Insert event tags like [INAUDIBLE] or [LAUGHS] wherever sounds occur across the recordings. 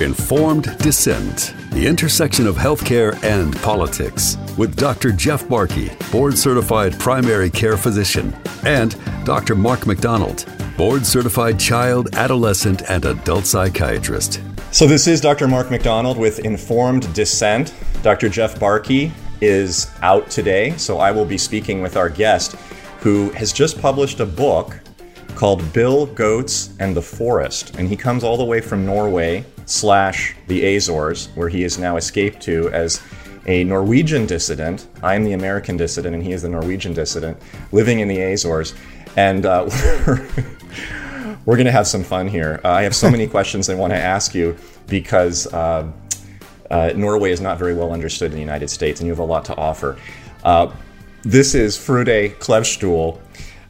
Informed Dissent, the intersection of healthcare and politics, with Dr. Jeff Barkey, board certified primary care physician, and Dr. Mark McDonald, board certified child, adolescent, and adult psychiatrist. So, this is Dr. Mark McDonald with Informed Dissent. Dr. Jeff Barkey is out today, so I will be speaking with our guest who has just published a book called Bill Goats and the Forest. And he comes all the way from Norway slash the Azores, where he has now escaped to as a Norwegian dissident. I am the American dissident, and he is the Norwegian dissident living in the Azores. And uh, [LAUGHS] we're going to have some fun here. Uh, I have so many [LAUGHS] questions I want to ask you because uh, uh, Norway is not very well understood in the United States, and you have a lot to offer. Uh, this is Frode Klevstol,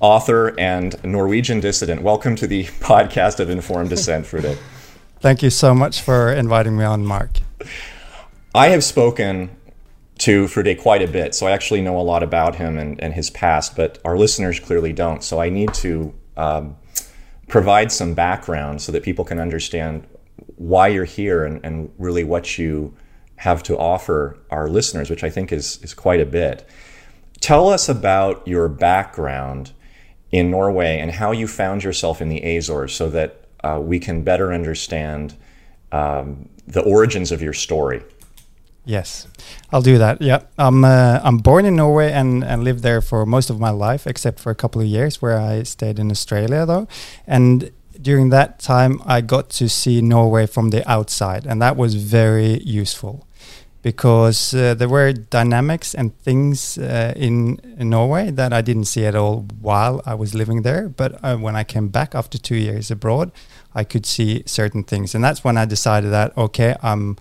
author and Norwegian dissident. Welcome to the [LAUGHS] podcast of Informed Dissent, Frode. Thank you so much for inviting me on, Mark. I have spoken to Frode quite a bit, so I actually know a lot about him and, and his past, but our listeners clearly don't. So I need to um, provide some background so that people can understand why you're here and, and really what you have to offer our listeners, which I think is, is quite a bit. Tell us about your background in Norway and how you found yourself in the Azores so that uh, we can better understand um, the origins of your story. Yes, I'll do that. Yeah, I'm uh, I'm born in Norway and, and lived there for most of my life, except for a couple of years where I stayed in Australia though. And during that time, I got to see Norway from the outside, and that was very useful because uh, there were dynamics and things uh, in, in, Norway that I didn't see at all while I was living there. But uh, when I came back after two years abroad, I could see certain things, and that's when I decided that okay, I'm.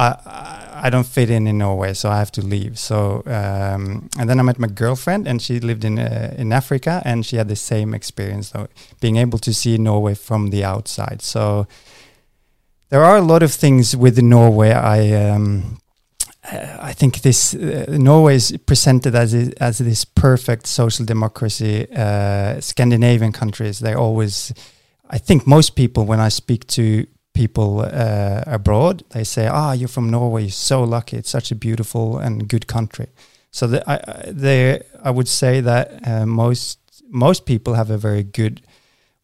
I, I don't fit in in Norway, so I have to leave. So um, and then I met my girlfriend, and she lived in uh, in Africa, and she had the same experience, though, being able to see Norway from the outside. So there are a lot of things with Norway I um, I think this uh, Norway is presented as a, as this perfect social democracy. Uh, Scandinavian countries, they always, I think most people when I speak to people uh, abroad, they say, "Ah, oh, you're from Norway. You're so lucky. It's such a beautiful and good country." So the, I, they, I would say that uh, most most people have a very good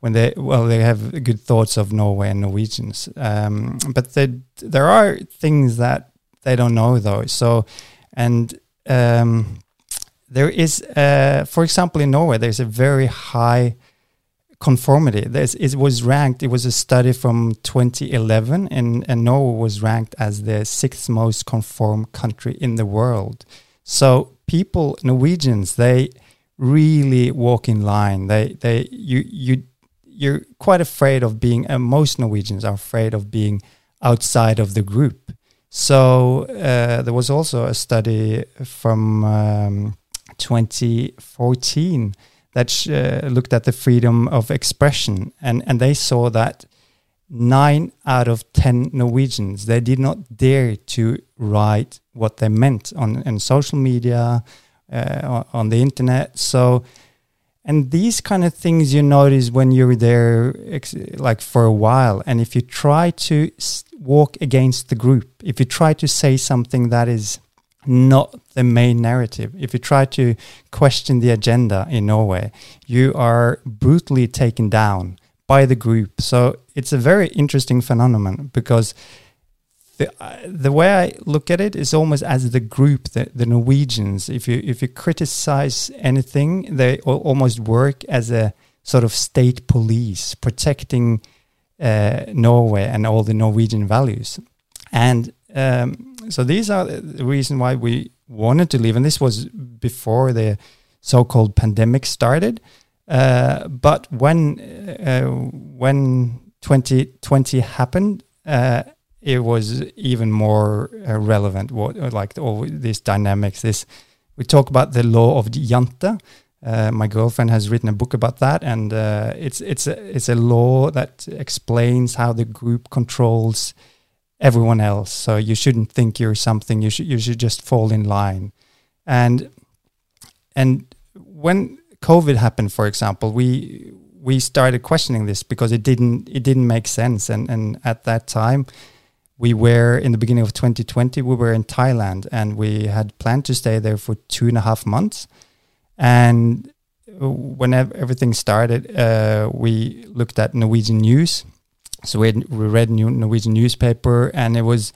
when they well they have good thoughts of Norway and Norwegians. Um, but they, there are things that they don't know though. So, and um, there is, uh, for example, in Norway, there's a very high conformity. There's, it was ranked. It was a study from 2011, and, and Norway was ranked as the sixth most conform country in the world. So people, Norwegians, they really walk in line. They, they, you, you, you're quite afraid of being. Uh, most Norwegians are afraid of being outside of the group. So uh, there was also a study from um, 2014 that uh, looked at the freedom of expression, and, and they saw that nine out of ten Norwegians they did not dare to write what they meant on, on social media, uh, on the internet. So and these kind of things you notice when you're there like for a while and if you try to walk against the group if you try to say something that is not the main narrative if you try to question the agenda in norway you are brutally taken down by the group so it's a very interesting phenomenon because the uh, the way I look at it is almost as the group, the, the Norwegians. If you if you criticize anything, they almost work as a sort of state police, protecting uh, Norway and all the Norwegian values. And um, so these are the reason why we wanted to leave. And this was before the so-called pandemic started. Uh, but when uh, when 2020 happened. Uh, it was even more uh, relevant. What like all these dynamics. This we talk about the law of the jante. Uh, my girlfriend has written a book about that, and uh, it's it's a, it's a law that explains how the group controls everyone else. So you shouldn't think you're something. You should you should just fall in line. And and when COVID happened, for example, we we started questioning this because it didn't it didn't make sense. And and at that time, we were in the beginning of 2020 we were in thailand and we had planned to stay there for two and a half months and when everything started uh, we looked at norwegian news so we, had, we read new norwegian newspaper and it was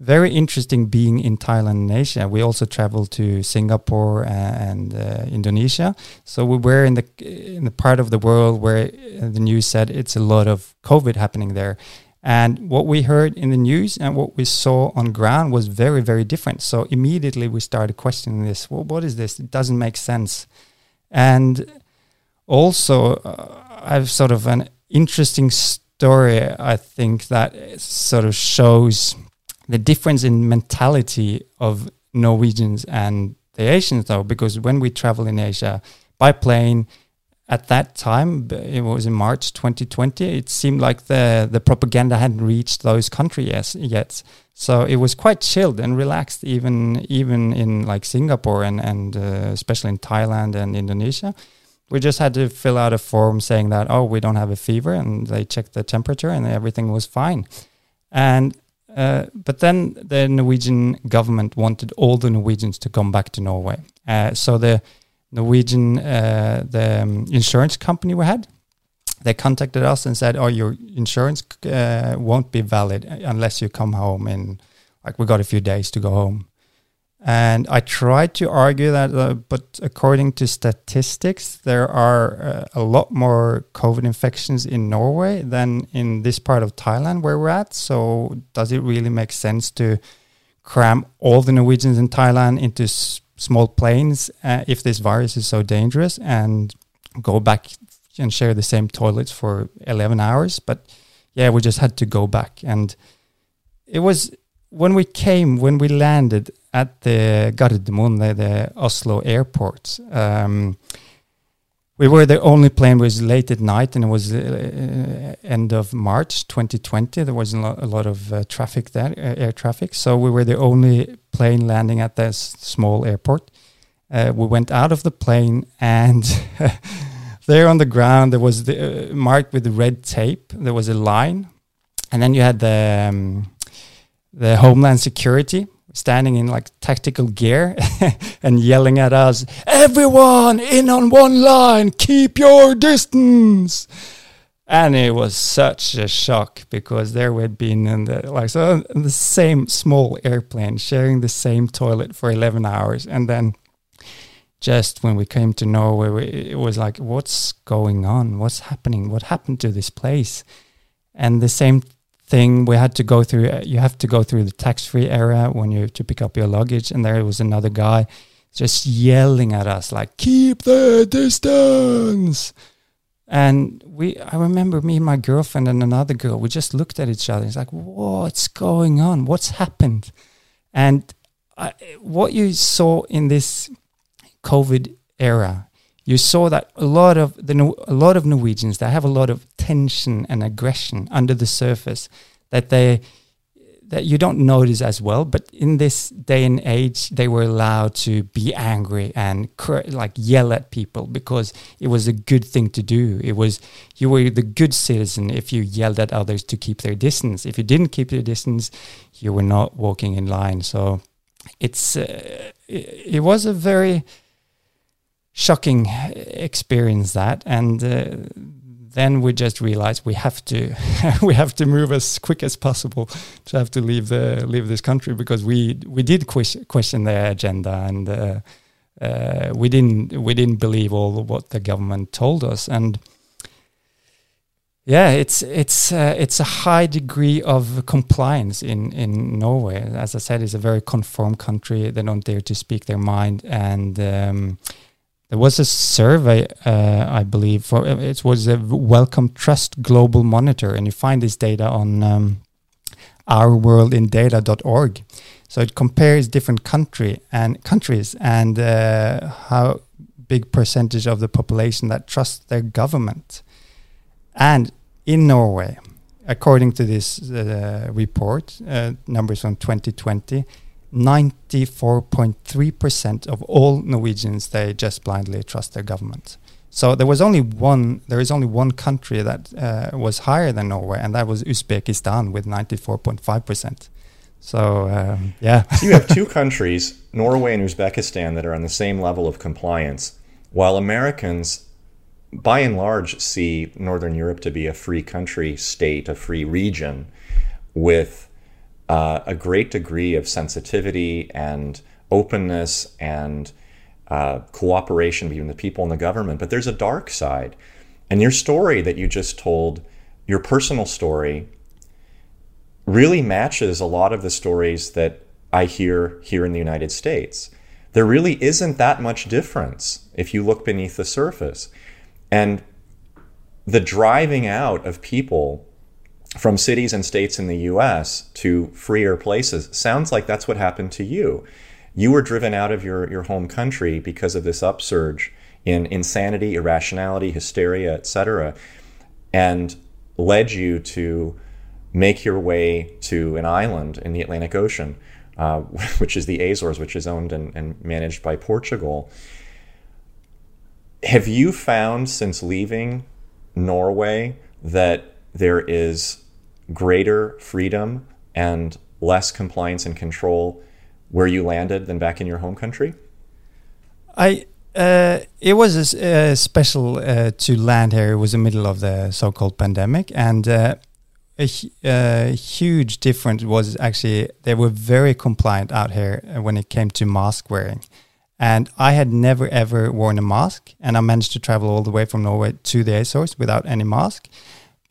very interesting being in thailand and asia we also traveled to singapore and uh, indonesia so we were in the in the part of the world where the news said it's a lot of covid happening there and what we heard in the news and what we saw on ground was very, very different. So immediately we started questioning this. Well, what is this? It doesn't make sense. And also, uh, I have sort of an interesting story, I think, that sort of shows the difference in mentality of Norwegians and the Asians, though, because when we travel in Asia by plane, at that time, it was in March 2020, it seemed like the, the propaganda hadn't reached those countries yet. So it was quite chilled and relaxed, even even in like Singapore and, and uh, especially in Thailand and Indonesia. We just had to fill out a form saying that, oh, we don't have a fever. And they checked the temperature and everything was fine. And uh, but then the Norwegian government wanted all the Norwegians to come back to Norway. Uh, so the Norwegian, uh, the um, insurance company we had, they contacted us and said, "Oh, your insurance uh, won't be valid unless you come home in like we got a few days to go home." And I tried to argue that, uh, but according to statistics, there are uh, a lot more COVID infections in Norway than in this part of Thailand where we're at. So, does it really make sense to cram all the Norwegians in Thailand into small planes uh, if this virus is so dangerous and go back and share the same toilets for 11 hours. But yeah, we just had to go back. And it was when we came, when we landed at the Gardermoen, the, the Oslo airport. Um, we were the only plane was late at night and it was uh, end of march 2020 there wasn't a lot of uh, traffic there uh, air traffic. So we were the only plane landing at this small airport. Uh, we went out of the plane and [LAUGHS] there on the ground there was the, uh, marked with red tape. There was a line. And then you had the um, the homeland security standing in like tactical gear [LAUGHS] and yelling at us, everyone in on one line, keep your distance. And it was such a shock because there we had been in the like so the same small airplane sharing the same toilet for 11 hours. And then just when we came to Norway it was like what's going on? What's happening? What happened to this place? And the same thing we had to go through uh, you have to go through the tax-free area when you to pick up your luggage and there was another guy just yelling at us like keep the distance! And we i remember me and my girlfriend and another girl we just looked at each other it's like what's going on? What's happened? And I, what you saw in this covid era you saw that a lot of the a lot of Norwegians they have a lot of tension and aggression under the surface that they that you don't notice as well but in this day and age they were allowed to be angry and like yell at people because it was a good thing to do. It was you were the good citizen if you yelled at others to keep their distance. If you didn't keep your distance you were not walking in line. So it's uh, it, it was a very shocking experience that and uh, then we just realized we have to [LAUGHS] we have to move as quick as possible to have to leave the leave this country because we we did question question their agenda and uh, uh, we didn't we didn't believe all what the government told us and yeah, it's it's uh, it's a high degree of compliance in in Norway. As I said, it's a very conform country. They don't dare to speak their mind, and um, there was a survey, uh, I believe, for it was a Wellcome Trust Global Monitor, and you find this data on um, ourworldindata.org. So it compares different country and countries and uh, how big percentage of the population that trust their government. And in Norway, according to this uh, report, uh, numbers from 2020, 94.3% of all Norwegians, they just blindly trust their government. So there was only one. There is only one country that uh, was higher than Norway, and that was Uzbekistan with 94.5 percent. So um, yeah. so you have two countries, Norway and Uzbekistan, that are on the same level of compliance, while Americans, by and large, see Northern Europe to be a free country, state, a free region, with uh, a great degree of sensitivity and openness and uh, cooperation between the people and the government. But there's a dark side. And your story that you just told, your personal story, really matches a lot of the stories that I hear here in the United States. There really isn't that much difference if you look beneath the surface. And the driving out of people from cities and states in the US to freer places sounds like that's what happened to you. You were driven out of your, your home country because of this upsurge in insanity, irrationality, hysteria, etc., and led you to make your way to an island in the Atlantic Ocean, uh, [LAUGHS] which is the Azores, which is owned and, and managed by Portugal. Have you found since leaving Norway that there is greater freedom and less compliance and control where you landed than back in your home country? I uh, it was a, special uh, to land here. It was the middle of the so-called pandemic, and uh, a, a, huge difference was actually they were very compliant out here uh, when it came to mask wearing. And I had never ever worn a mask, and I managed to travel all the way from Norway to the Azores without any mask.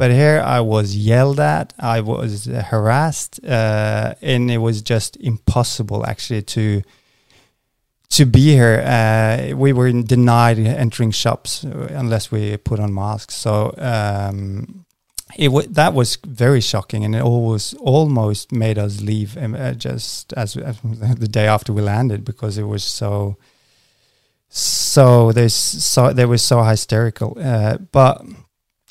But here I was yelled at, I was harassed, uh, and it was just impossible actually to to be here. Uh, we were denied entering shops unless we put on masks. So um, it that was very shocking, and it always almost made us leave um, uh, just as, as, [LAUGHS] the day after we landed because it was so so they so they were so hysterical. Uh, but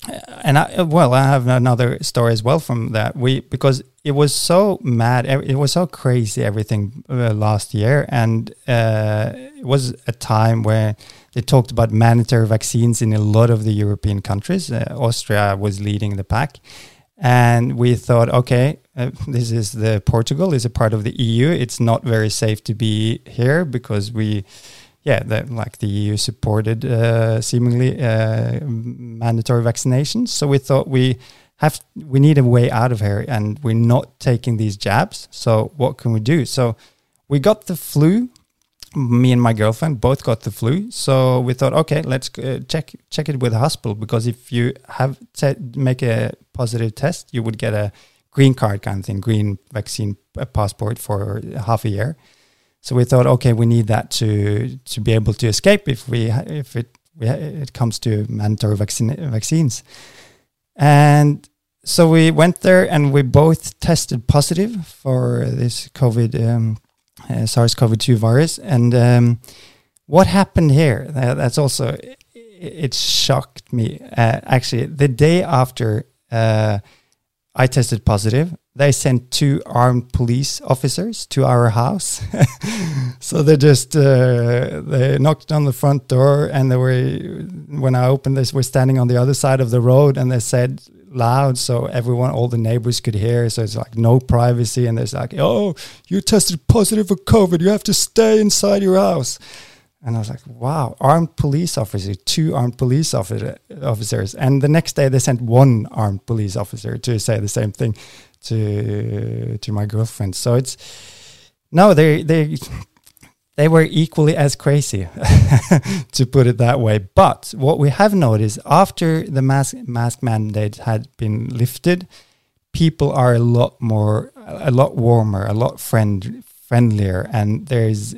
and I, well, I have another story as well from that. We because it was so mad, it was so crazy everything uh, last year, and uh, it was a time where they talked about mandatory vaccines in a lot of the European countries. Uh, Austria was leading the pack, and we thought, okay, uh, this is the Portugal is a part of the EU. It's not very safe to be here because we yeah, that like the EU supported uh, seemingly uh, mandatory vaccinations. So we thought we have we need a way out of here, and we're not taking these jabs. So what can we do? So we got the flu. Me and my girlfriend both got the flu. So we thought, okay, let's uh, check check it with a hospital because if you have make a positive test, you would get a green card kind of thing, green vaccine passport for half a year. So we thought, okay, we need that to to be able to escape if we if it we, it comes to mandatory vaccine, vaccines. And so we went there, and we both tested positive for this COVID um, uh, SARS-CoV-2 virus. And um, what happened here? that's also it shocked me. Uh, actually, the day after uh, I tested positive, they sent two armed police officers to our house. [LAUGHS] so they just uh, they knocked on the front door, and they were when I opened this, we're standing on the other side of the road, and they said loud so everyone all the neighbors could hear. So it's like no privacy and there's like oh you tested positive for covid. You have to stay inside your house and I was like, wow, armed police officers, two armed police officer, officers. And the next day they sent one armed police officer to say the same thing to to my girlfriend. So it's no, they they they were equally as crazy, [LAUGHS] to put it that way. But what we have noticed after the mask mask mandate had been lifted, people are a lot more, a lot warmer, a lot friend friendlier, and there's.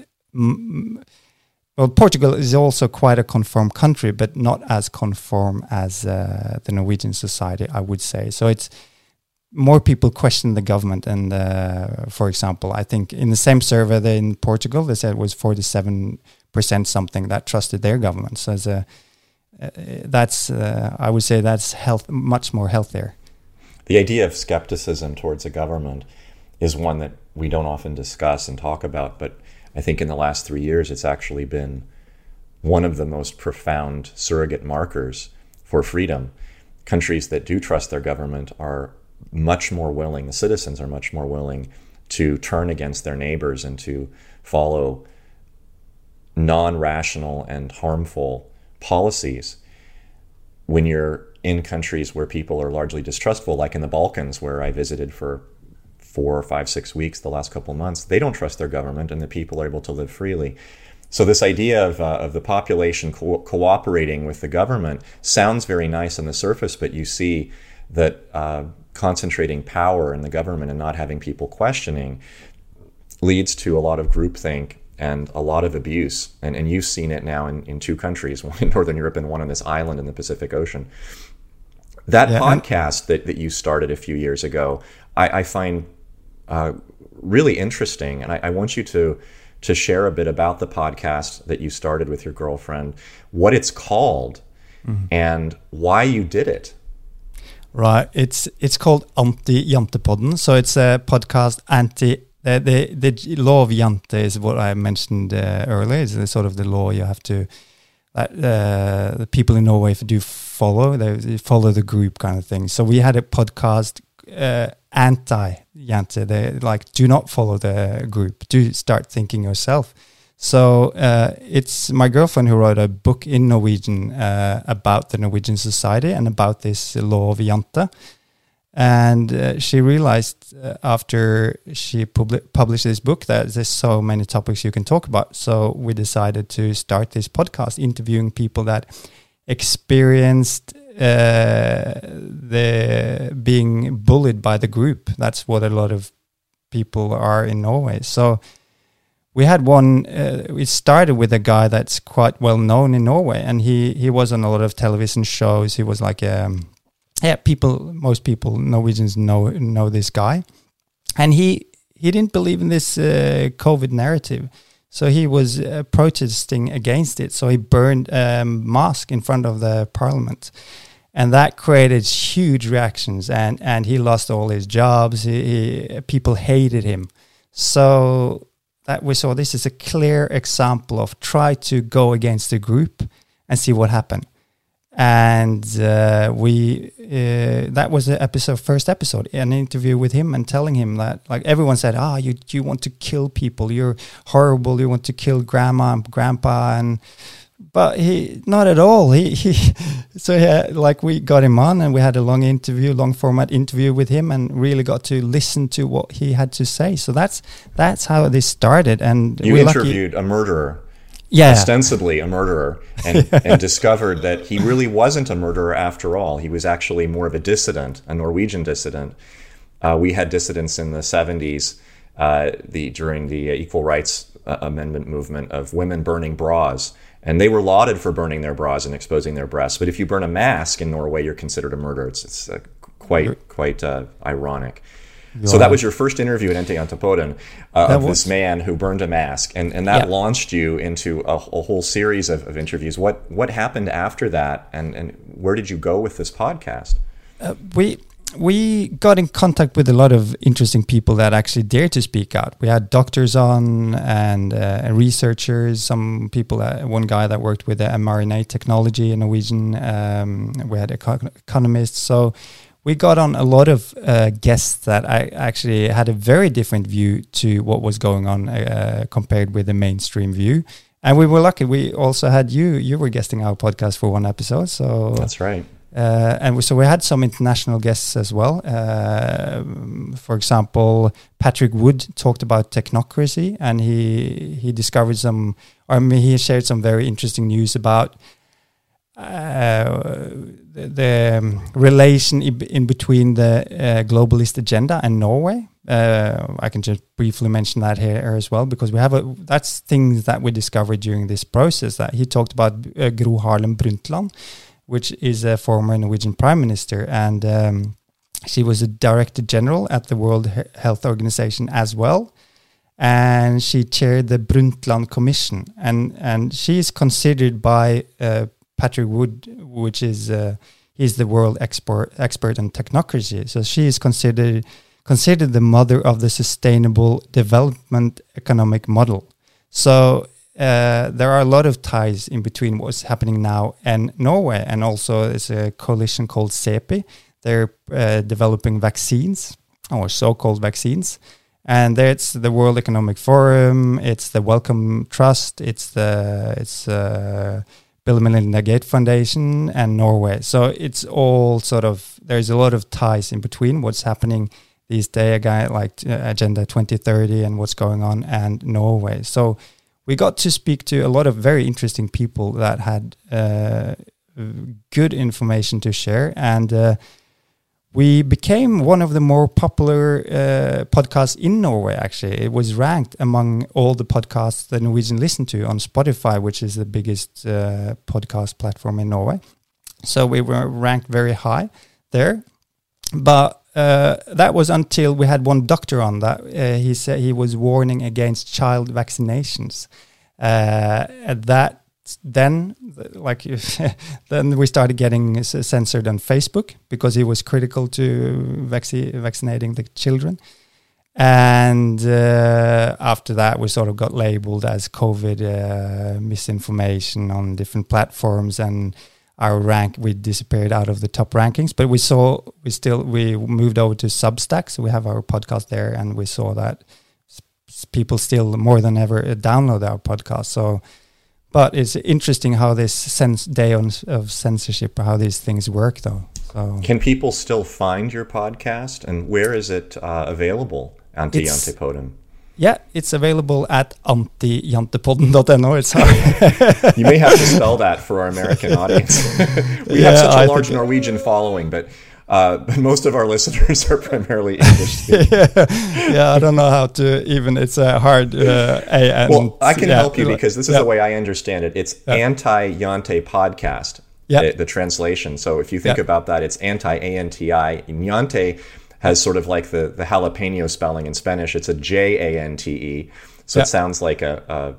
Well, Portugal is also quite a conform country, but not as conform as uh, the Norwegian society, I would say. So it's more people question the government. And uh, for example, I think in the same survey in Portugal, they said it was 47% something that trusted their government. So a, uh, that's, uh, I would say that's health, much more healthier. The idea of skepticism towards a government is one that we don't often discuss and talk about, but I think in the last three years it's actually been one of the most profound surrogate markers for freedom. Countries that do trust their government are much more willing, the citizens are much more willing to turn against their neighbors and to follow non rational and harmful policies. When you're in countries where people are largely distrustful, like in the Balkans, where I visited for four, five, six weeks the last couple months, they don't trust their government and the people are able to live freely. So, this idea of, uh, of the population co- cooperating with the government sounds very nice on the surface, but you see that uh, concentrating power in the government and not having people questioning leads to a lot of groupthink and a lot of abuse. And, and you've seen it now in, in two countries, [LAUGHS] one in Northern Europe and one on this island in the Pacific Ocean. That yeah, podcast that, that you started a few years ago, I, I find uh, really interesting. And I, I want you to to share a bit about the podcast that you started with your girlfriend, what it's called, mm-hmm. and why you did it. Right. It's it's called Anti Jantepodden. So it's a podcast anti the, the the law of Jante is what I mentioned uh, earlier. It's the sort of the law you have to that uh, the people in Norway do follow. They follow the group kind of thing. So we had a podcast uh, anti Jante. They like do not follow the group. Do start thinking yourself. So uh, it's my girlfriend who wrote a book in Norwegian uh, about the Norwegian society and about this law of Jante. And uh, she realized uh, after she published this book that there's so many topics you can talk about. So we decided to start this podcast interviewing people that experienced uh, the being bullied by the group. That's what a lot of people are in Norway. So we had one. Uh, we started with a guy that's quite well known in Norway, and he he was on a lot of television shows. He was like, um, yeah, people, most people, Norwegians know know this guy, and he he didn't believe in this uh, COVID narrative, so he was uh, protesting against it. So he burned a um, mosque in front of the parliament, and that created huge reactions. And and he lost all his jobs. He, he, people hated him. So that we saw this is a clear example of try to go against the group and see what happened and uh, we uh, that was the episode first episode an interview with him and telling him that like everyone said ah you you want to kill people. You're horrible. You want to kill grandma and grandpa. And but he not at all. He, he [LAUGHS] so yeah like we got him on and we had a long interview long format interview with him and really got to listen to what he had to say. So that's that's how this started. And you interviewed lucky. a murderer yeah. ostensibly a murderer and, and discovered that he really wasn't a murderer after all he was actually more of a dissident a norwegian dissident uh, we had dissidents in the 70s uh, the during the equal rights uh, amendment movement of women burning bras and they were lauded for burning their bras and exposing their breasts. But if you burn a mask in Norway, you're considered a murderer. It's, it's uh, quite quite uh, so that was your first interview at Anti Jantepodden uh, of was, this man who burned a mask, and and that yeah. launched you into a, a whole series of, of, interviews. What what happened after that, and and where did you go with this podcast? Uh, we we got in contact with a lot of interesting people that actually dared to speak out. We had doctors on and uh, researchers, some people, uh, one guy that worked with the mRNA technology in Norwegian. Um, we had economists. So we got on a lot of uh, guests that I actually had a very different view to what was going on uh, compared with the mainstream view. And we were lucky. We also had you. You were guesting our podcast for one episode. So that's right. Uh, and we, so we had some international guests as well. Uh, for example, Patrick Wood talked about technocracy, and he he discovered some, or I mean, he shared some very interesting news about uh, the, the um, relation in between the uh, globalist agenda and Norway. Uh, I can just briefly mention that here as well because we have a that's things that we discovered during this process. That he talked about uh, Gro Harlem Brundtland which is a former Norwegian prime minister, and um, she was a director general at the World Health Organization as well, and she chaired the Brundtland Commission, and and she is considered by uh, Patrick Wood, which is uh, he's the world expert expert on technocracy, so she is considered considered the mother of the sustainable development economic model. So uh, there are a lot of ties in between what's happening now and Norway, and also there's a coalition called CEPI. They're uh, developing vaccines or so-called vaccines, and it's the World Economic Forum, it's the Wellcome Trust, it's the it's uh, Bill and Melinda Gates Foundation, and Norway. So it's all sort of there's a lot of ties in between what's happening these days, a guy like uh, Agenda 2030 and what's going on, and Norway. So we got to speak to a lot of very interesting people that had uh, good information to share and. Uh, we became one of the more popular uh, podcasts in Norway. Actually, it was ranked among all the podcasts the Norwegian listen to on Spotify, which is the biggest uh, podcast platform in Norway. So we were ranked very high there, but. Uh, that was until we had one doctor on that. Uh, he said he was warning against child vaccinations. Uh, that then like [LAUGHS] then we started getting censored on Facebook because he was critical to vac- vaccinating the children. And uh, after that, we sort of got labeled as COVID uh, misinformation on different platforms, and our rank we disappeared out of the top rankings. But we saw we still we moved over to Substack, so we have our podcast there, and we saw that people still more than ever download our podcast. So but it's interesting how this sense day on, of censorship, how these things work, though. So. Can people still find your podcast, and where is it uh, available? Anti Jantepodden. Yeah, it's available at antijantepodden.no. It's hard. [LAUGHS] you may have to spell that for our American audience. [LAUGHS] we yeah, have such a large Norwegian following, but uh, [LAUGHS] but most of our listeners are primarily English yeah, [LAUGHS] yeah, I don't know how to even. It's a hard uh, A. And, well, I can yeah, help you because this is yeah. the way I understand it. It's anti Jante podcast. Yeah. The, the, translation. So if you think about that, it's anti A N T I. Jante has sort of like the the jalapeno spelling in Spanish. It's a J A N T E. So it sounds like a, a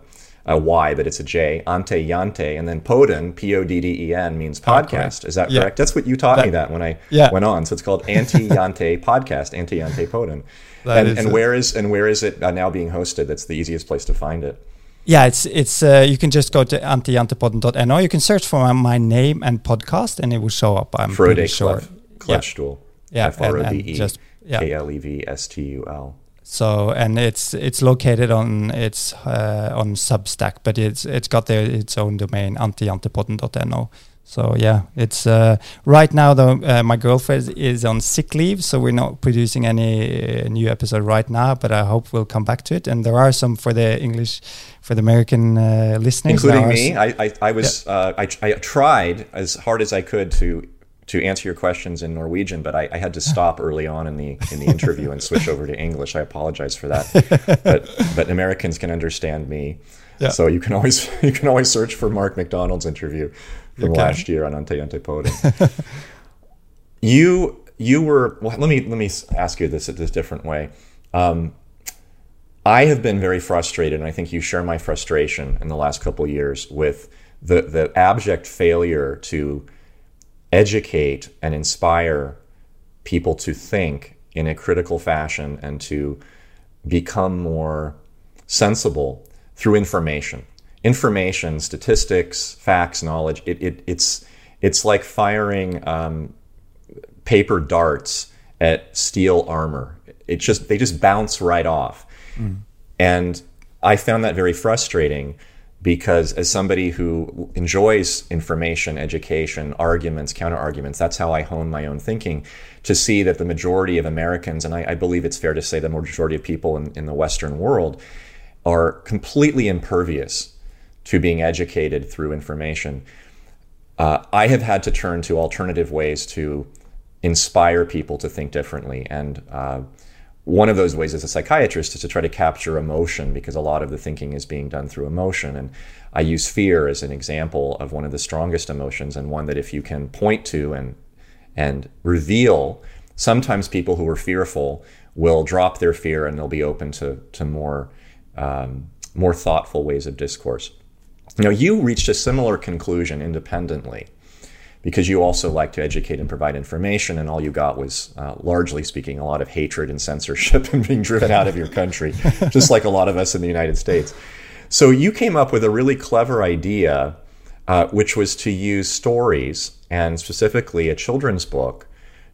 a Y, but it's a J, Ante Yante, and then Podden, P O D D E N, means podcast. Is that yeah. correct? That's what you taught that, me that when I yeah. went on. So it's called Anti Yante [LAUGHS] Podcast, Anti Yante Podden. And, and where is and where is it uh, now being hosted? That's the easiest place to find it. Yeah, it's it's uh, you can just go to antijantepodden.no. You can search for my name and podcast, and it will show up. I'm Frode pretty sure. Klevstol. Yeah, F R O D E K L E V S T U L. So and it's it's located on it's uh, on Substack, but it's it's got their its own domain antijantepodden.no. So yeah, it's uh, right now though. Uh, my girlfriend is on sick leave, so we're not producing any uh, new episode right now. But I hope we'll come back to it. And there are some for the English, for the American uh, listeners, including me. I, I, I was yeah. Uh, I, I tried as hard as I could to to answer your questions in Norwegian, but I, I, had to stop early on in the in the interview and switch over to English. I apologize for that, but but Americans can understand me, yeah. so you can always [LAUGHS] you can always search for Mark McDonald's interview from last year on Ante Ante Podden. you you were well, let me let me ask you this in this different way. Um, I have been very frustrated, and I think you share my frustration in the last couple years with the the abject failure to educate and inspire people to think in a critical fashion and to become more sensible through information. Information, statistics, facts, knowledge, it, it, it's, it's like firing um, paper darts at steel armor. It just, they just bounce right off. Mm. And I found that very frustrating because as somebody who enjoys information, education, arguments, counterarguments, that's how I hone my own thinking. To see that the majority of Americans, and I, I believe it's fair to say the majority of people in, in the Western world, are completely impervious to being educated through information. Uh, I have had to turn to alternative ways to inspire people to think differently. And uh, one of those ways as a psychiatrist is to try to capture emotion because a lot of the thinking is being done through emotion. And I use fear as an example of one of the strongest emotions and one that if you can point to and and reveal, sometimes people who are fearful will drop their fear and they'll be open to to more um, more thoughtful ways of discourse. Now you reached a similar conclusion independently because you also like to educate and provide information, and all you got was, uh, largely speaking, a lot of hatred and censorship [LAUGHS] and being driven out of your country, [LAUGHS] just like a lot of us in the United States. So you came up with a really clever idea, uh, which was to use stories and specifically a children's book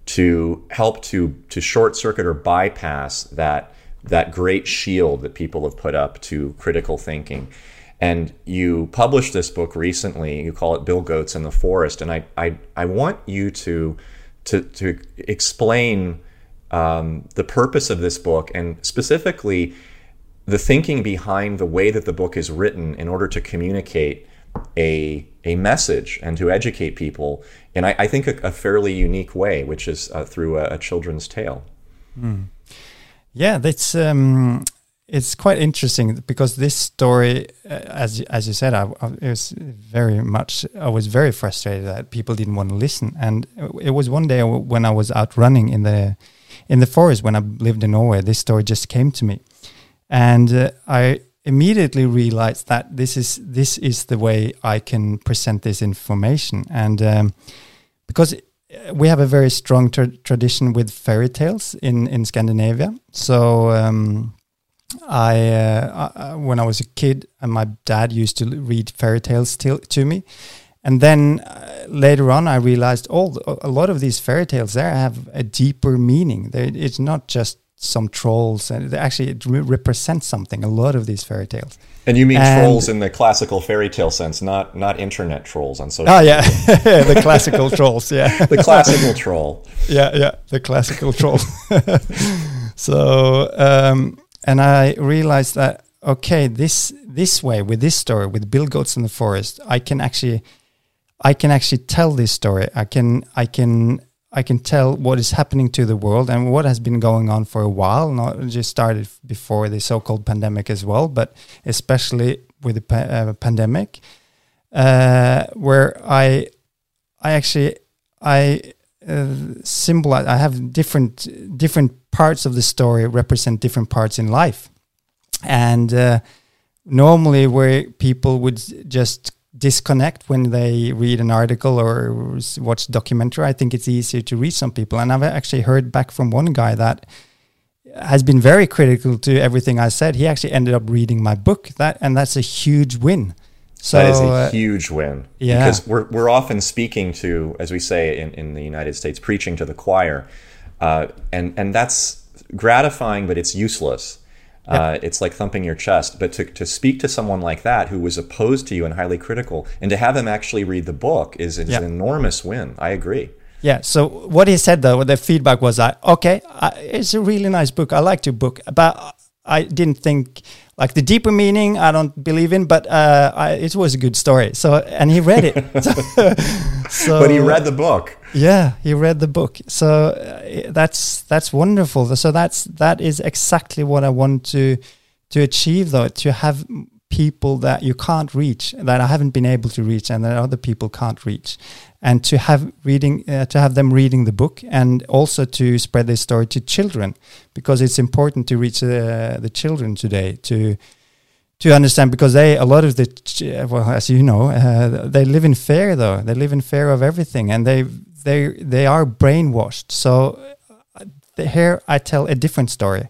to help to to short circuit or bypass that that great shield that people have put up to critical thinking. And you published this book recently. You call it Bill Goats in the Forest, and I I, I want you to to to explain um, the purpose of this book and specifically the thinking behind the way that the book is written in order to communicate a a message and to educate people in I, I think a, a, fairly unique way, which is uh, through a, a, children's tale. Mm. Yeah, that's um, it's quite interesting because this story, uh, as as you said, I, I, was very much. I was very frustrated that people didn't want to listen, and it was one day when I was out running in the in the forest when I lived in Norway. This story just came to me, and uh, I immediately realized that this is this is the way I can present this information, and um, because we have a very strong tra tradition with fairy tales in in Scandinavia, so. Um, I, uh, I, when I was a kid, and my dad used to read fairy tales to, to me, and then uh, later on, I realized all a lot of these fairy tales there have a deeper meaning. They, it's not just some trolls, and actually it re represents something. A lot of these fairy tales. And you mean and trolls in the classical fairy tale sense, not not internet trolls on social. Oh yeah, [LAUGHS] the classical trolls. Yeah, [LAUGHS] the classical troll. [LAUGHS] Yeah, yeah, the classical troll. so. Um, and I realized that okay, this this way with this story with Bill Goats in the Forest, I can actually I can actually tell this story. I can I can I can tell what is happening to the world and what has been going on for a while. Not just started before the so-called pandemic as well, but especially with the pa- uh, pandemic, uh, where I I actually I uh, symbolize. I have different different parts of the story represent different parts in life, and uh, normally where people would just disconnect when they read an article or watch documentary, I think it's easier to reach some people. And I've actually heard back from one guy that has been very critical to everything I said. He actually ended up reading my book. That and that's a huge win. So, that is a uh, huge win. Yeah. Because we're, we're often speaking to, as we say in, in the United States, preaching to the choir. Uh, and, and that's gratifying, but it's useless. Uh, it's like thumping your chest. But to, to speak to someone like that who was opposed to you and highly critical, and to have them actually read the book is, is an enormous win. I agree. Yeah. So what he said though, the feedback was like, okay, I, it's a really nice book. I like your book, but I didn't think like the deeper meaning I don't believe in, but uh, I, it was a good story. So and he read it. [LAUGHS] so, but he read the book. Yeah, he read the book. So uh, that's that's wonderful. So that's that is exactly what I want to to achieve, though, to have people that you can't reach, that I haven't been able to reach, and that other people can't reach, and to have reading, uh, to have them reading the book, and also to spread this story to children, because it's important to reach uh, the children today to to understand because they a lot of the well as you know uh, they live in fear though they live in fear of everything and they they they are brainwashed so uh, here I tell a different story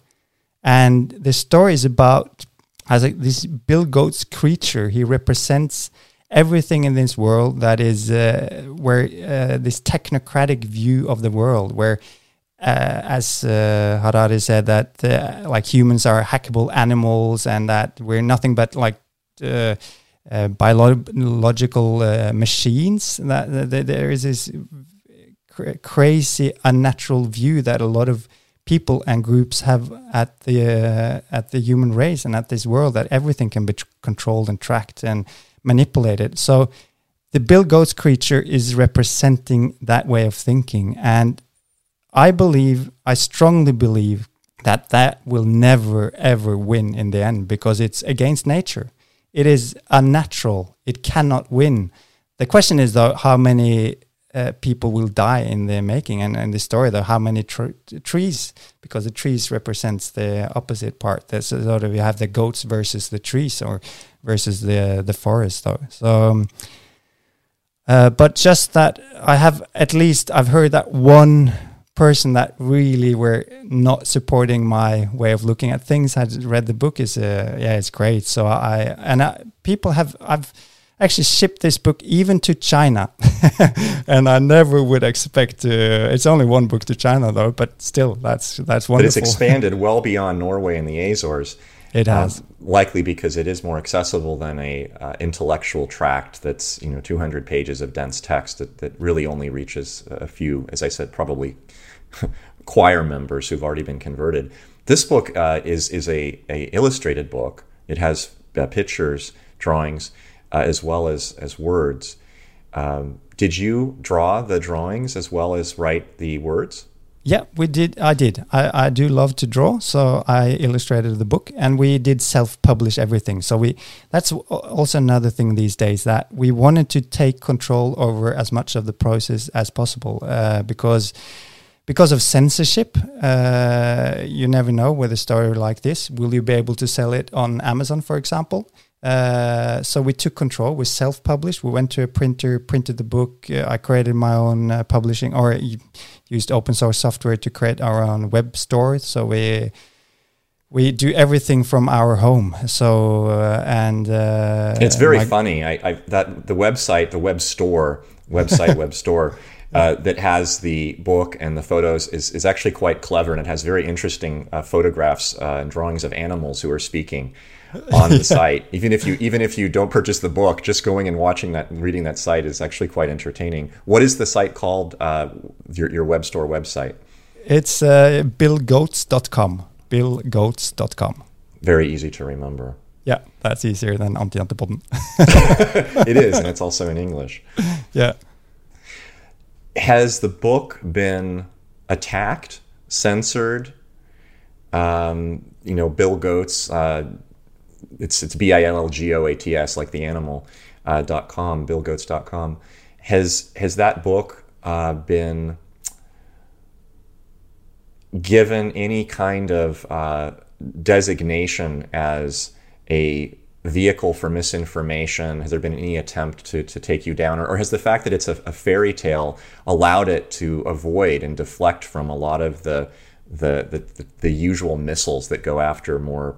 and the story is about as a, this Bill Goats creature. He represents everything in this world that is uh, where uh, this technocratic view of the world, where uh, as uh, Harari said, that uh, like humans are hackable animals and that we're nothing but like uh, biological machines. That, that, there is this cr crazy unnatural view that a lot of people and groups have at the at the human race and at this world that everything can be controlled and tracked and manipulated. So the Bill Goats creature is representing that way of thinking, and I believe, I strongly believe that that will never ever win in the end because it's against nature. It is unnatural. It cannot win. The question is though, how many uh, people will die in the making and in the story though how many tr trees because the trees represents the opposite part there's sort of you have the goats versus the trees or versus the the forest though. So um, uh, but just that i have at least i've heard that one person that really were not supporting my way of looking at things had read the book is uh, yeah it's great. So i and I, people have i've actually shipped this book even to china. [LAUGHS] And i never would expect to it's only one book to china though but still that's that's wonderful but it's [LAUGHS] expanded well beyond norway and the azores it has um, likely because it is more accessible than a uh, intellectual tract that's you know 200 pages of dense text that, that really only reaches a few as i said probably [LAUGHS] choir members who've already been converted. This book uh, is is a, a illustrated book. It has uh, pictures, drawings, uh, as well as as words. Um, did you draw the drawings as well as write the words? Yeah, we did. I did. I, I do love to draw, so I illustrated the book, and we did self-publish everything. So we that's also another thing these days that we wanted to take control over as much of the process as possible uh, because because of censorship, uh, you never know with a story like this. Will you be able to sell it on Amazon, for example? Uh, so we took control. We self-published. We went to a printer, printed the book. Uh, I created my own uh, publishing, or used open source software to create our own web store. So we we do everything from our home. So uh, and uh, it's very funny. I, I that the website, the web store, website, web store [LAUGHS] uh, that has the book and the photos is, is actually quite clever and it has very interesting uh, photographs uh, and drawings of animals who are speaking [LAUGHS] on the yeah. site. Even if you even if you don't purchase the book, just going and watching that and reading that site is actually quite entertaining. What is the site called? Uh, your your web store website? It's uh, billgoats.com. Billgoats.com. Very easy to remember. Yeah, that's easier than Anti Jantepodden. [LAUGHS] it is, and it's also in English. [LAUGHS] Yeah has the book been attacked, censored? Um, you know, Bill Goats, uh, it's it's B I L L G O A T S, like the animal uh, dot com, BillGoats.com. Has has that book uh, been given any kind of uh, designation as a vehicle for misinformation? Has there been any attempt to, to take you down? Or, or has the fact that it's a, a, fairy tale allowed it to avoid and deflect from a lot of the, the, the, the usual missiles that go after more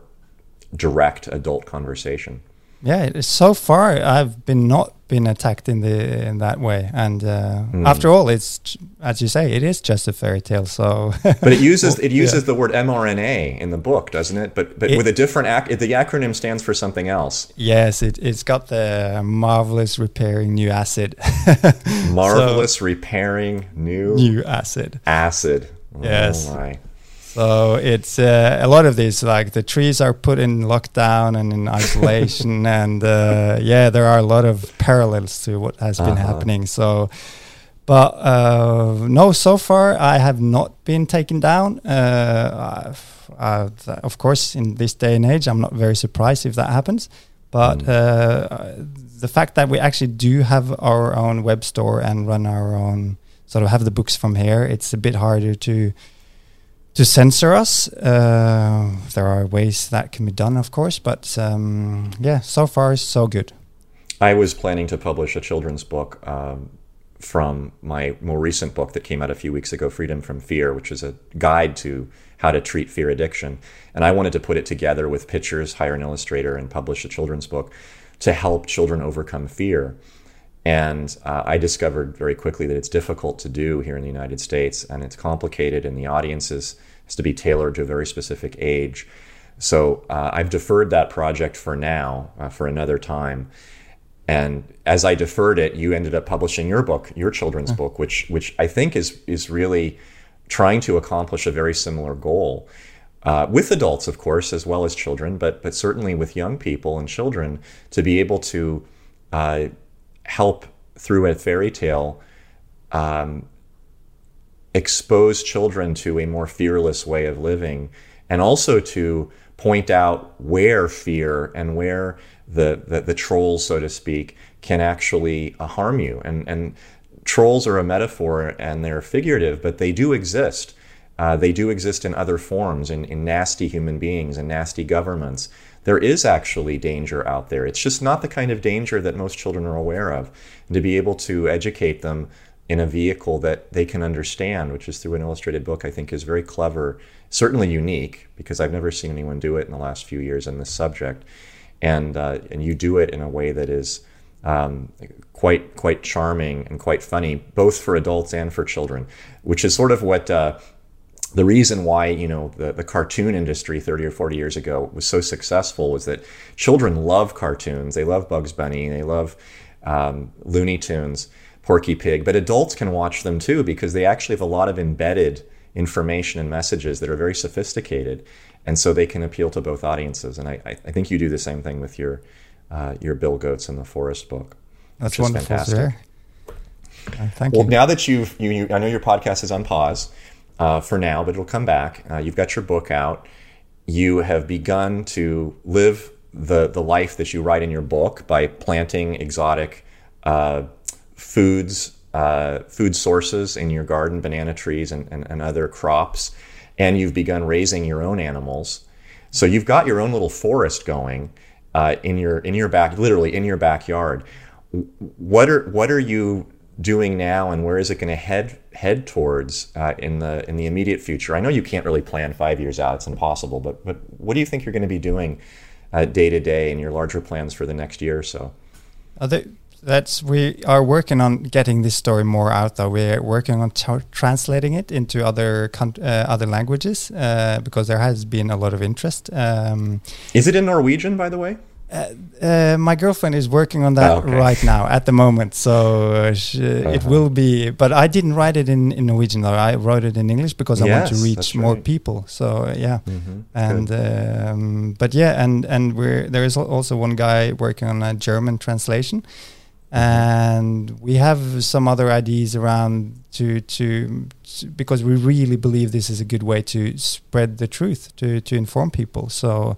direct adult conversation? Yeah, so far I've been not been attacked in the in that way, and uh, mm. after all, it's as you say, it is just a fairy tale. So, [LAUGHS] but it uses [LAUGHS] it uses yeah. the word mRNA in the book, doesn't it? But but it, with a different ac- the acronym stands for something else. Yes, it it's got the marvelous repairing new acid. [LAUGHS] marvelous so, repairing new new acid. Acid. Yes. Oh so it's uh, a lot of these, like the trees are put in lockdown and in isolation, [LAUGHS] and uh, yeah, there are a lot of parallels to what has been uh-huh. happening. So, but uh, no, so far I have not been taken down. Uh, of course, in this day and age, I'm not very surprised if that happens. But mm. the fact that we actually do have our own web store and run our own sort of have the books from here, it's a bit harder to to censor us. Uh, there are ways that can be done, of course, but um, yeah, so far so good. I was planning to publish a children's book um, from my more recent book that came out a few weeks ago, Freedom from Fear, which is a guide to how to treat fear addiction. And I wanted to put it together with pictures, hire an illustrator, and publish a children's book to help children overcome fear. And uh, I discovered very quickly that it's difficult to do here in the United States, and it's complicated, and the audiences has to be tailored to a very specific age. So uh, I've deferred that project for now, uh, for another time. And as I deferred it, you ended up publishing your book, your children's mm. book, which which I think is is really trying to accomplish a very similar goal. Uh, with adults, of course, as well as children, but but certainly with young people and children, to be able to uh, help through a fairy tale um, expose children to a more fearless way of living and also to point out where fear and where the, the, the trolls, so to speak, can actually uh, harm you. And, and trolls are a metaphor and they're figurative, but they do exist. Uh, they do exist in other forms, in, in nasty human beings and nasty governments there is actually danger out there. It's just not the kind of danger that most children are aware of. And to be able to educate them in a vehicle that they can understand, which is through an illustrated book, I think is very clever, certainly unique, because I've never seen anyone do it in the last few years in this subject. And, uh, and you do it in a way that is um, quite, quite charming and quite funny, both for adults and for children, which is sort of what uh, the reason why you know the, the cartoon industry 30 or 40 years ago was so successful was that children love cartoons. They love bugs bunny. They love um, looney tunes porky pig. But adults can watch them too because they actually have a lot of embedded information and messages that are very sophisticated. And so they can appeal to both audiences. And i, I think you do the same thing with your uh, your bill goats in the forest book that's wonderful fantastic. Uh, thank well, you. now that you've you, you, I know your podcast is on pause uh, for now, but it'll come back. Uh, you've got your book out. You have begun to live the, the life that you write in your book by planting exotic uh, foods, uh, food sources in your garden, banana trees and, and, and other crops. And you've begun raising your own animals. So you've got your own little forest going uh, in your in your back, literally in your backyard. What are what are you doing now, and where is it going to head head towards uh, in the in the immediate future? I know you can't really plan five years out; it's impossible. But but what do you think you're going to be doing uh, day to day in your larger plans for the next year or so? that's we are working on getting this story more out. Though we're working on translating it into other uh, other languages uh, because there has been a lot of interest. Um, is it in Norwegian, by the way? Uh, uh, my girlfriend is working on that oh, okay. right now at the moment, so uh, she, uh-huh. it will be. But I didn't write it in, in Norwegian though. I wrote it in English because yes, I want to reach more right. people. So yeah, mm-hmm. and um, but yeah, and and we're there is also one guy working on a German translation, mm-hmm. and we have some other ideas around to, to to because we really believe this is a good way to spread the truth to to inform people. So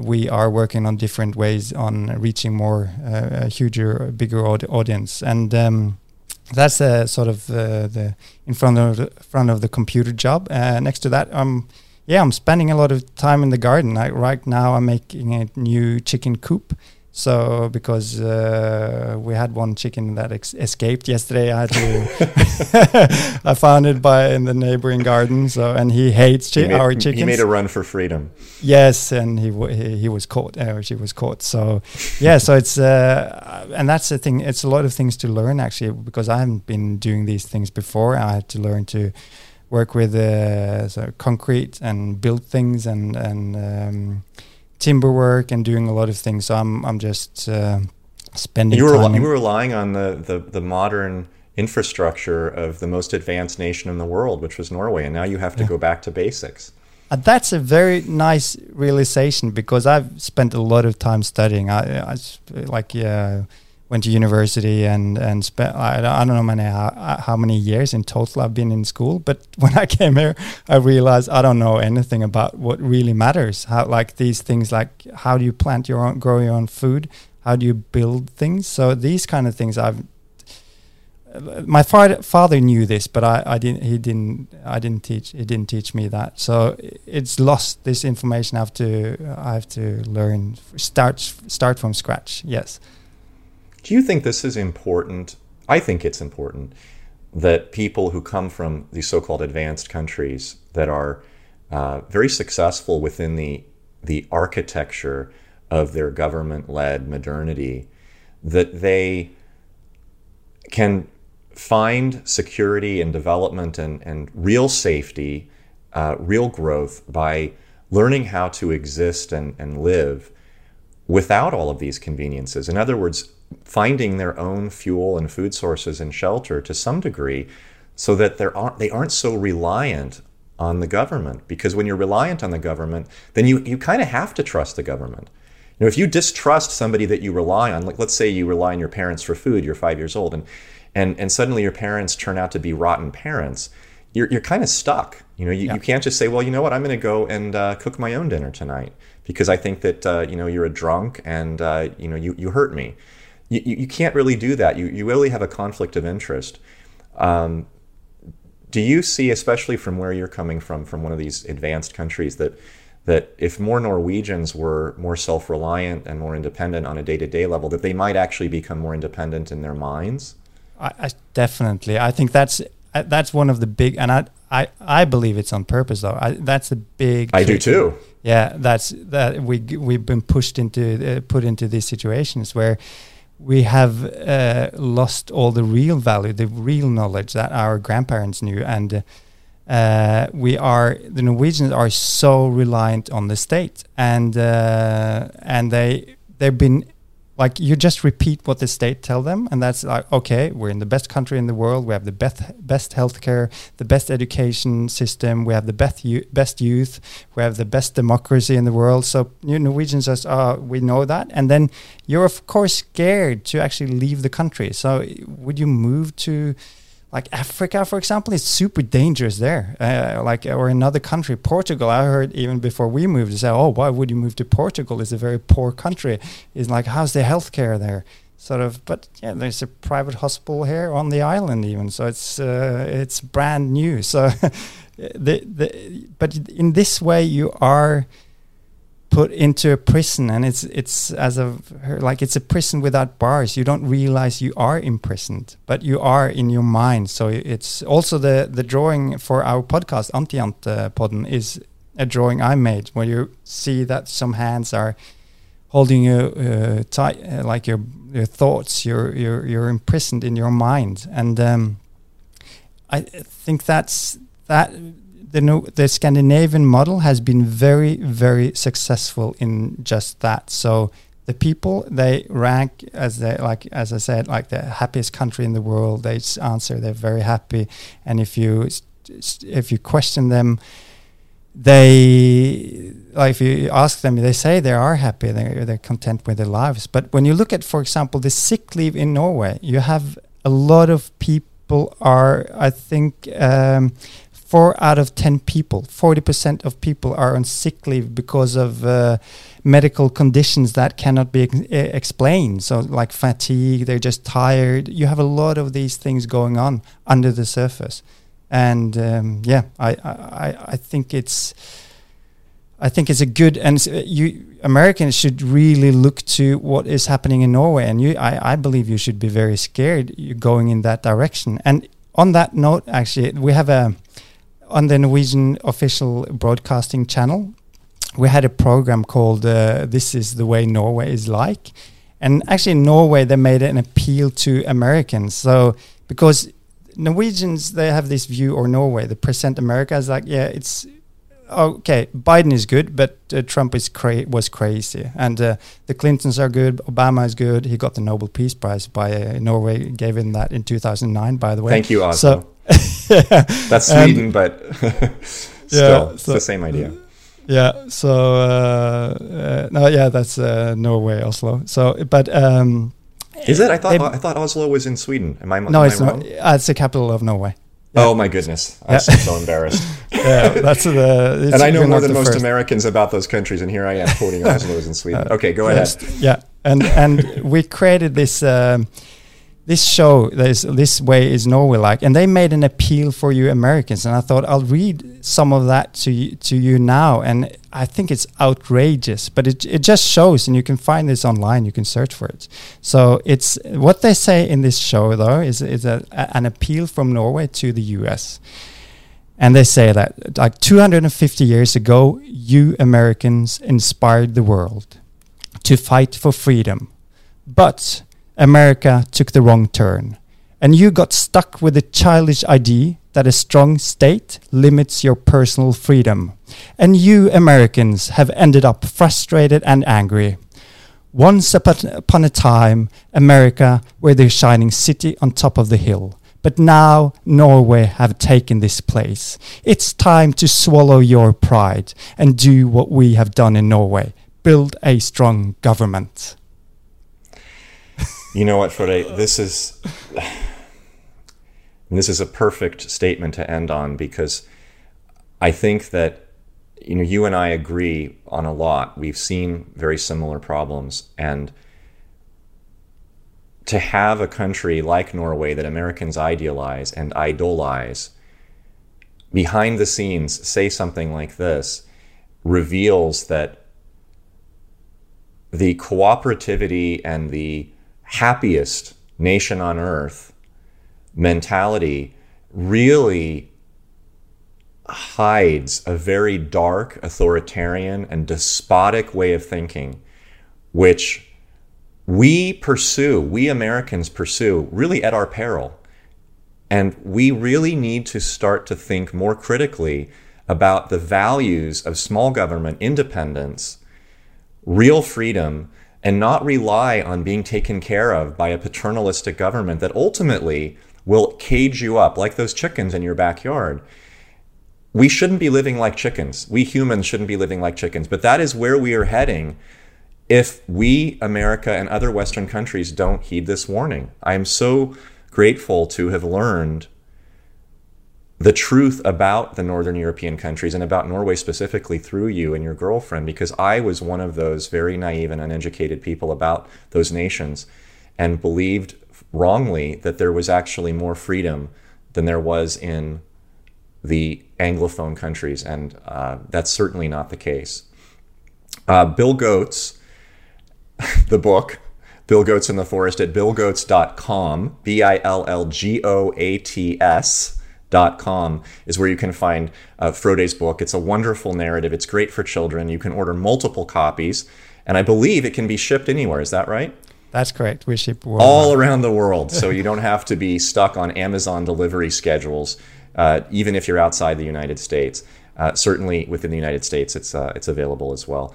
we are working on different ways on reaching more uh, a huger, bigger audience, and um, that's uh, sort of uh, the in front of the front of the computer job. Uh, next to that, um, yeah, I'm spending a lot of time in the garden. I, right now, I'm making a new chicken coop so because uh, we had one chicken that ex- escaped yesterday, I had to. [LAUGHS] [LAUGHS] I found it by in the neighboring garden. So and he hates chi- he made, our chickens. He made a run for freedom. Yes, and he w- he, he, was caught. Uh, she was caught. So yeah, so it's uh, and that's the thing. It's a lot of things to learn actually because I haven't been doing these things before. I had to learn to work with uh, so concrete and build things and and. Um, timber work and doing a lot of things. So I'm I'm just uh, spending. You were time you were relying on the, the the modern infrastructure of the most advanced nation in the world, which was Norway, and now you have to yeah. go back to basics. Uh, that's a very nice realization because I've spent a lot of time studying. I, I like yeah went to university and and spent I, don't know many how, how, many years in total I've been in school. But [LAUGHS] when I came here, I realized I don't know anything about what really matters. How like these things like how do you plant your own, grow your own food? How do you build things? So these kind of things I've. My father father knew this, but I, I didn't. He didn't. I didn't teach. He didn't teach me that. So it's lost. This information I have to. I have to learn. Start start from scratch. Yes. Do you think this is important? I think it's important that people who come from these so called advanced countries that are uh, very successful within the, the architecture of their government led modernity, that they can find security and development and, and real safety, uh, real growth by learning how to exist and, and live without all of these conveniences. In other words, finding their own fuel and food sources and shelter to some degree so that they aren't, they aren't so reliant on the government. Because when you're reliant on the government, then you, you kind of have to trust the government. You know, if you distrust somebody that you rely on, like let's say you rely on your parents for food, you're five years old, and, and, and suddenly your parents turn out to be rotten parents, you're, you're kind of stuck. You know, you, yeah. you can't just say, well, you know what, I'm going to go and uh, cook my own dinner tonight because I think that, uh, you know, you're a drunk and, uh, you know, you, you hurt me you, you can't really do that. You, you really have a conflict of interest. Um, do you see, especially from where you're coming from, from one of these advanced countries, that that if more Norwegians were more self-reliant and more independent on a day-to-day level, that they might actually become more independent in their minds? I, I definitely. I think that's uh, that's one of the big, and I I, I believe it's on purpose though. I, that's a big. I do too. Yeah, that's that we we've been pushed into uh, put into these situations where we have uh, lost all the real value, the real knowledge that our grandparents knew, and uh, we are the Norwegians are so reliant on the state, and uh, and they they've been like you just repeat what the state tell them and that's like okay we're in the best country in the world we have the best best healthcare the best education system we have the best best youth we have the best democracy in the world. So you norwegians just oh we know that. And then you're of course scared to actually leave the country. So would you move to like Africa, for example, is super dangerous there. Uh, like or another country, Portugal. I heard even before we moved, they say, "Oh, why would you move to Portugal? It's a very poor country. It's like how's the healthcare there?" Sort of, but yeah, there's a private hospital here on the island even, so it's uh, it's brand new. [LAUGHS] So, [LAUGHS] the the but in this way you are put into a prison and it's it's as a like it's a prison without bars. You don't realize you are imprisoned but you are in your mind. So it's also the the drawing for our podcast antiant uh, podden is a drawing i made where you see that some hands are holding you uh, tight uh, like your your thoughts. You're you're you're imprisoned in your mind. And um, i think that's that the the Scandinavian model has been very very successful in just that. So the people they rank as they like as I said like the happiest country in the world. They answer they're very happy, and if you if you question them, they like if you ask them, they say they are happy, they're, they're content with their lives. But when you look at, for example, the sick leave in Norway, you have a lot of people are I think. Um, four out of 10 people, 40% of people are on sick leave because of uh, medical conditions that cannot be ex explained. So, like fatigue, they're just tired. You have a lot of these things going on under the surface. And um, yeah, I, I, I think it's. I think it's a good and you Americans should really look to what is happening in Norway, and you, I, I believe you should be very scared you going in that direction. And on that note, actually, we have a on the Norwegian official broadcasting channel, we had a program called uh, "This Is the Way Norway Is Like," and actually in Norway they made an appeal to Americans. So because Norwegians they have this view, or Norway they present America as like, yeah, it's okay. Biden is good, but uh, Trump is cra- was crazy, and uh, the Clintons are good. Obama is good. He got the Nobel Peace Prize by uh, Norway, gave him that in 2009. By the way, thank you, Oslo. So, That's [LAUGHS] Sweden, but [LAUGHS] still, yeah, so, the same idea. Yeah. So uh, uh, no, yeah, that's uh, Norway, Oslo. So, but um, is it? I thought I thought Oslo was in Sweden. Am I? No, am it's I not. Uh, it's the capital of Norway. Yeah. Oh my goodness! I'm yeah. so embarrassed. [LAUGHS] yeah, that's the. and I know more than most first. Americans about those countries, and here I am quoting Oslo is in Sweden. Uh, okay, go ahead. Yeah, and and we created this. Um, this show, this this way is Norway like, and they made an appeal for you Americans, and I thought I'll read some of that to you, to you now, and I think it's outrageous, but it it just shows, and you can find this online, you can search for it. So it's what they say in this show though is is a, a, an appeal from Norway to the U.S. And they say that like 250 years ago, you Americans inspired the world to fight for freedom, but America took the wrong turn. And you got stuck with the childish idea that a strong state limits your personal freedom. And you Americans have ended up frustrated and angry. Once upon a time, America were the shining city on top of the hill. But now Norway have taken this place. It's time to swallow your pride and do what we have done in Norway. Build a strong government. You know what, Frode? This is this is a perfect statement to end on because I think that you know you and I agree on a lot. We've seen very similar problems and to have a country like Norway that Americans idealize and idolize behind the scenes say something like this reveals that the cooperativity and the happiest nation on earth mentality really hides a very dark, authoritarian, and despotic way of thinking, which we pursue, we Americans pursue, really at our peril. And we really need to start to think more critically about the values of small government independence, real freedom, and not rely on being taken care of by a paternalistic government that ultimately will cage you up like those chickens in your backyard. We shouldn't be living like chickens. We humans shouldn't be living like chickens, but that is where we are heading if we, America, and other Western countries don't heed this warning. I am so grateful to have learned the truth about the Northern European countries and about Norway specifically through you and your girlfriend, because I was one of those very naive and uneducated people about those nations and believed wrongly that there was actually more freedom than there was in the Anglophone countries, and uh, that's certainly not the case. Uh, Bill Goats, [LAUGHS] the book, Bill Goats in the Forest at billgoats.com, B I L L G O A T S. Dot com is where you can find uh, Frode's book. It's a wonderful narrative. It's great for children. You can order multiple copies, and I believe it can be shipped anywhere. Is that right? That's correct. We ship worldwide. all around the world, so [LAUGHS] you don't have to be stuck on Amazon delivery schedules, uh, even if you're outside the United States. Uh, certainly within the United States, it's uh, it's available as well.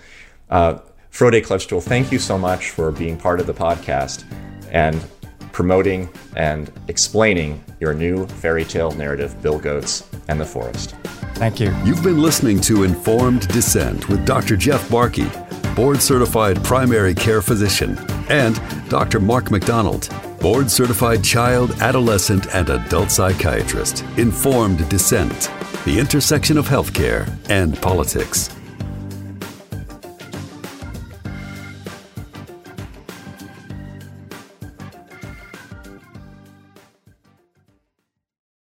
Uh, Frode Klevstol, thank you so much for being part of the podcast and promoting and explaining your new fairy tale narrative, Bill Goats and the Forest. Thank you. You've been listening to Informed Dissent with Dr. Jeff Barke, board certified primary care physician, and Dr. Mark McDonald, board certified child, adolescent, and adult psychiatrist. Informed Dissent, the intersection of healthcare and politics.